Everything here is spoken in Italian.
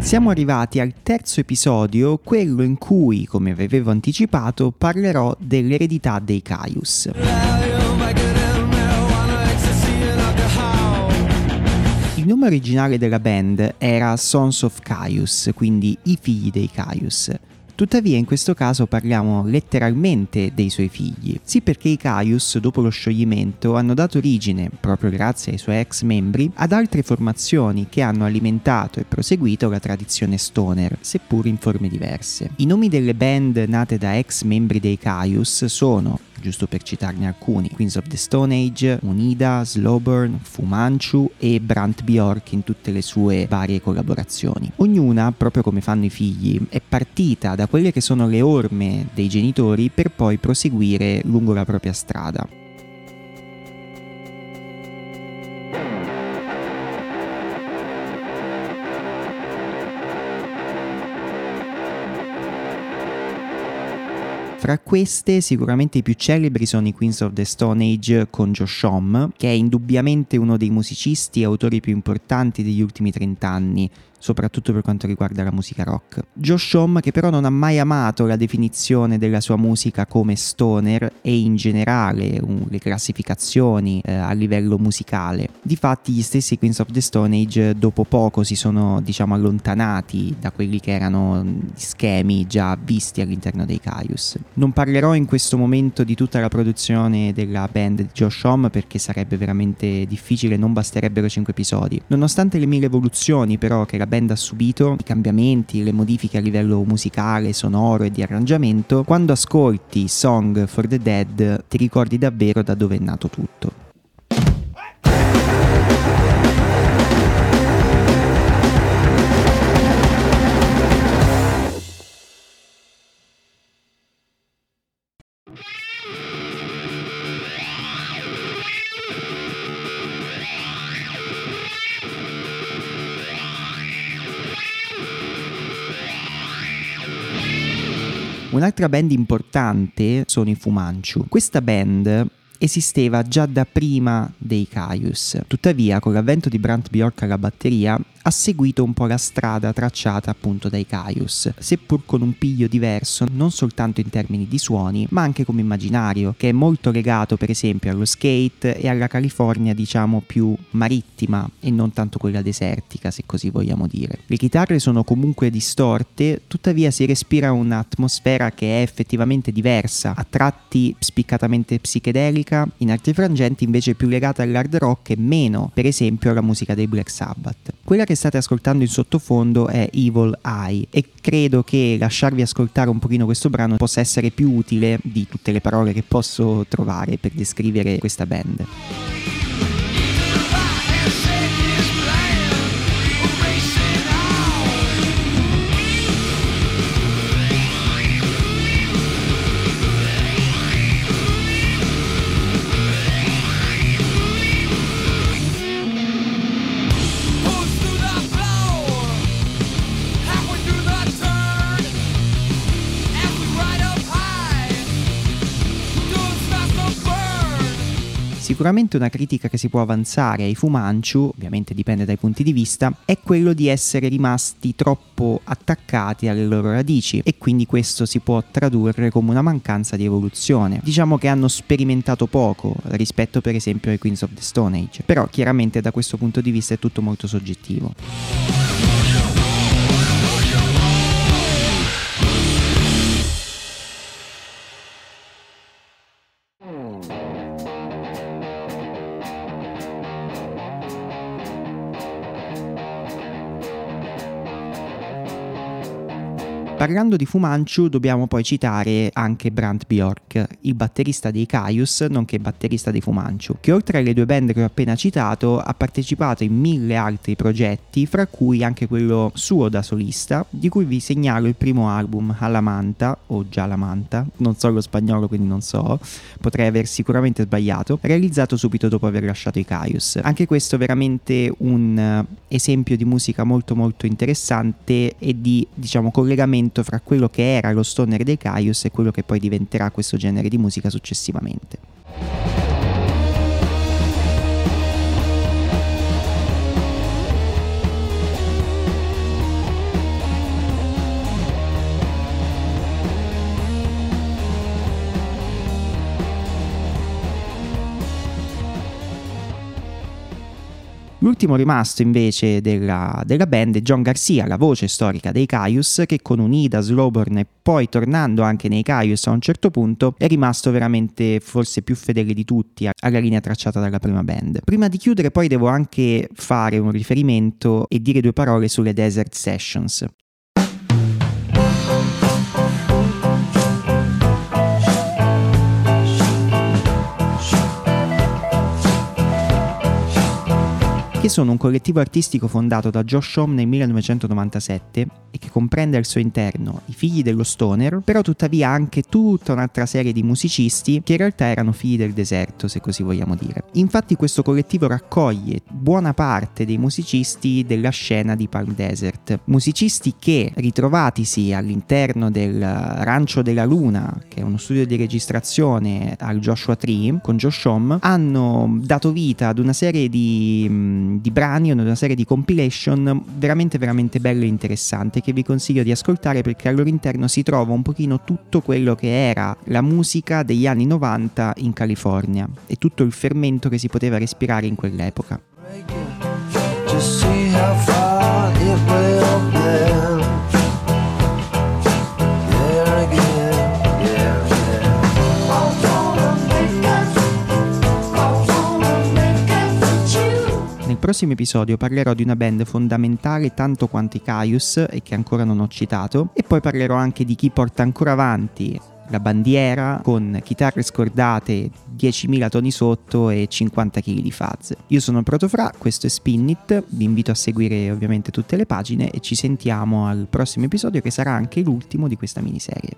Siamo arrivati al terzo episodio, quello in cui, come vi avevo anticipato, parlerò dell'eredità dei Caius. Il nome originale della band era Sons of Caius, quindi i figli dei Caius. Tuttavia in questo caso parliamo letteralmente dei suoi figli. Sì perché i Caius dopo lo scioglimento hanno dato origine, proprio grazie ai suoi ex membri, ad altre formazioni che hanno alimentato e proseguito la tradizione stoner, seppur in forme diverse. I nomi delle band nate da ex membri dei Caius sono giusto per citarne alcuni, Queens of the Stone Age, Unida, Slowburn, Fu Manchu e Brant Bjork in tutte le sue varie collaborazioni. Ognuna, proprio come fanno i figli, è partita da quelle che sono le orme dei genitori per poi proseguire lungo la propria strada. Fra queste sicuramente i più celebri sono i Queens of the Stone Age con Josh Homme, che è indubbiamente uno dei musicisti e autori più importanti degli ultimi 30 anni, soprattutto per quanto riguarda la musica rock. Josh Homme che però non ha mai amato la definizione della sua musica come stoner e in generale um, le classificazioni eh, a livello musicale. Difatti gli stessi Queens of the Stone Age dopo poco si sono diciamo allontanati da quelli che erano gli schemi già visti all'interno dei Caius. Non parlerò in questo momento di tutta la produzione della band di Josh Homme perché sarebbe veramente difficile, non basterebbero 5 episodi. Nonostante le mille evoluzioni però che la band ha subito, i cambiamenti, le modifiche a livello musicale, sonoro e di arrangiamento, quando ascolti Song for the Dead ti ricordi davvero da dove è nato tutto. Un'altra band importante sono i Fumanchu. Questa band esisteva già da prima dei Caius. Tuttavia, con l'avvento di Brant Bjork alla batteria, ha seguito un po' la strada tracciata appunto dai Caius, seppur con un piglio diverso non soltanto in termini di suoni, ma anche come immaginario, che è molto legato per esempio allo skate e alla California diciamo più marittima e non tanto quella desertica, se così vogliamo dire. Le chitarre sono comunque distorte, tuttavia si respira un'atmosfera che è effettivamente diversa, a tratti spiccatamente psichedelica, in altri frangenti invece più legata all'hard rock e meno, per esempio, alla musica dei Black Sabbath. Quella che state ascoltando in sottofondo è Evil Eye e credo che lasciarvi ascoltare un pochino questo brano possa essere più utile di tutte le parole che posso trovare per descrivere questa band. Sicuramente una critica che si può avanzare ai Fumanchu, ovviamente dipende dai punti di vista, è quello di essere rimasti troppo attaccati alle loro radici e quindi questo si può tradurre come una mancanza di evoluzione. Diciamo che hanno sperimentato poco rispetto per esempio ai Queens of the Stone Age, però chiaramente da questo punto di vista è tutto molto soggettivo. Parlando di Fumanchu dobbiamo poi citare anche Brant Bjork, il batterista dei Caius, nonché batterista dei Fumanchu, che oltre alle due band che ho appena citato ha partecipato in mille altri progetti, fra cui anche quello suo da solista, di cui vi segnalo il primo album, Alla Manta, o già La Manta, non so lo spagnolo quindi non so, potrei aver sicuramente sbagliato, realizzato subito dopo aver lasciato i Caius. Anche questo veramente un eh, esempio di musica molto molto interessante e di diciamo collegamento confronto fra quello che era lo stoner dei Caius e quello che poi diventerà questo genere di musica successivamente. L'ultimo rimasto invece della, della band è John Garcia, la voce storica dei Caius, che con Unida, Slowburn e poi tornando anche nei Caius a un certo punto è rimasto veramente forse più fedele di tutti alla linea tracciata dalla prima band. Prima di chiudere poi devo anche fare un riferimento e dire due parole sulle Desert Sessions. Che sono un collettivo artistico fondato da Josh Home nel 1997 e che comprende al suo interno i figli dello stoner, però tuttavia anche tutta un'altra serie di musicisti che in realtà erano figli del deserto, se così vogliamo dire. Infatti questo collettivo raccoglie buona parte dei musicisti della scena di Palm Desert, musicisti che ritrovatisi all'interno del Rancio della Luna, che è uno studio di registrazione al Joshua Tree con Josh Home, hanno dato vita ad una serie di di brani, una serie di compilation veramente veramente bello e interessante che vi consiglio di ascoltare perché al loro interno si trova un pochino tutto quello che era la musica degli anni 90 in California e tutto il fermento che si poteva respirare in quell'epoca. Just see how far it will prossimo episodio parlerò di una band fondamentale tanto quanto i Caius e che ancora non ho citato e poi parlerò anche di chi porta ancora avanti la bandiera con chitarre scordate, 10.000 toni sotto e 50 kg di fuzz. Io sono Protofra, questo è Spinnit, vi invito a seguire ovviamente tutte le pagine e ci sentiamo al prossimo episodio che sarà anche l'ultimo di questa miniserie.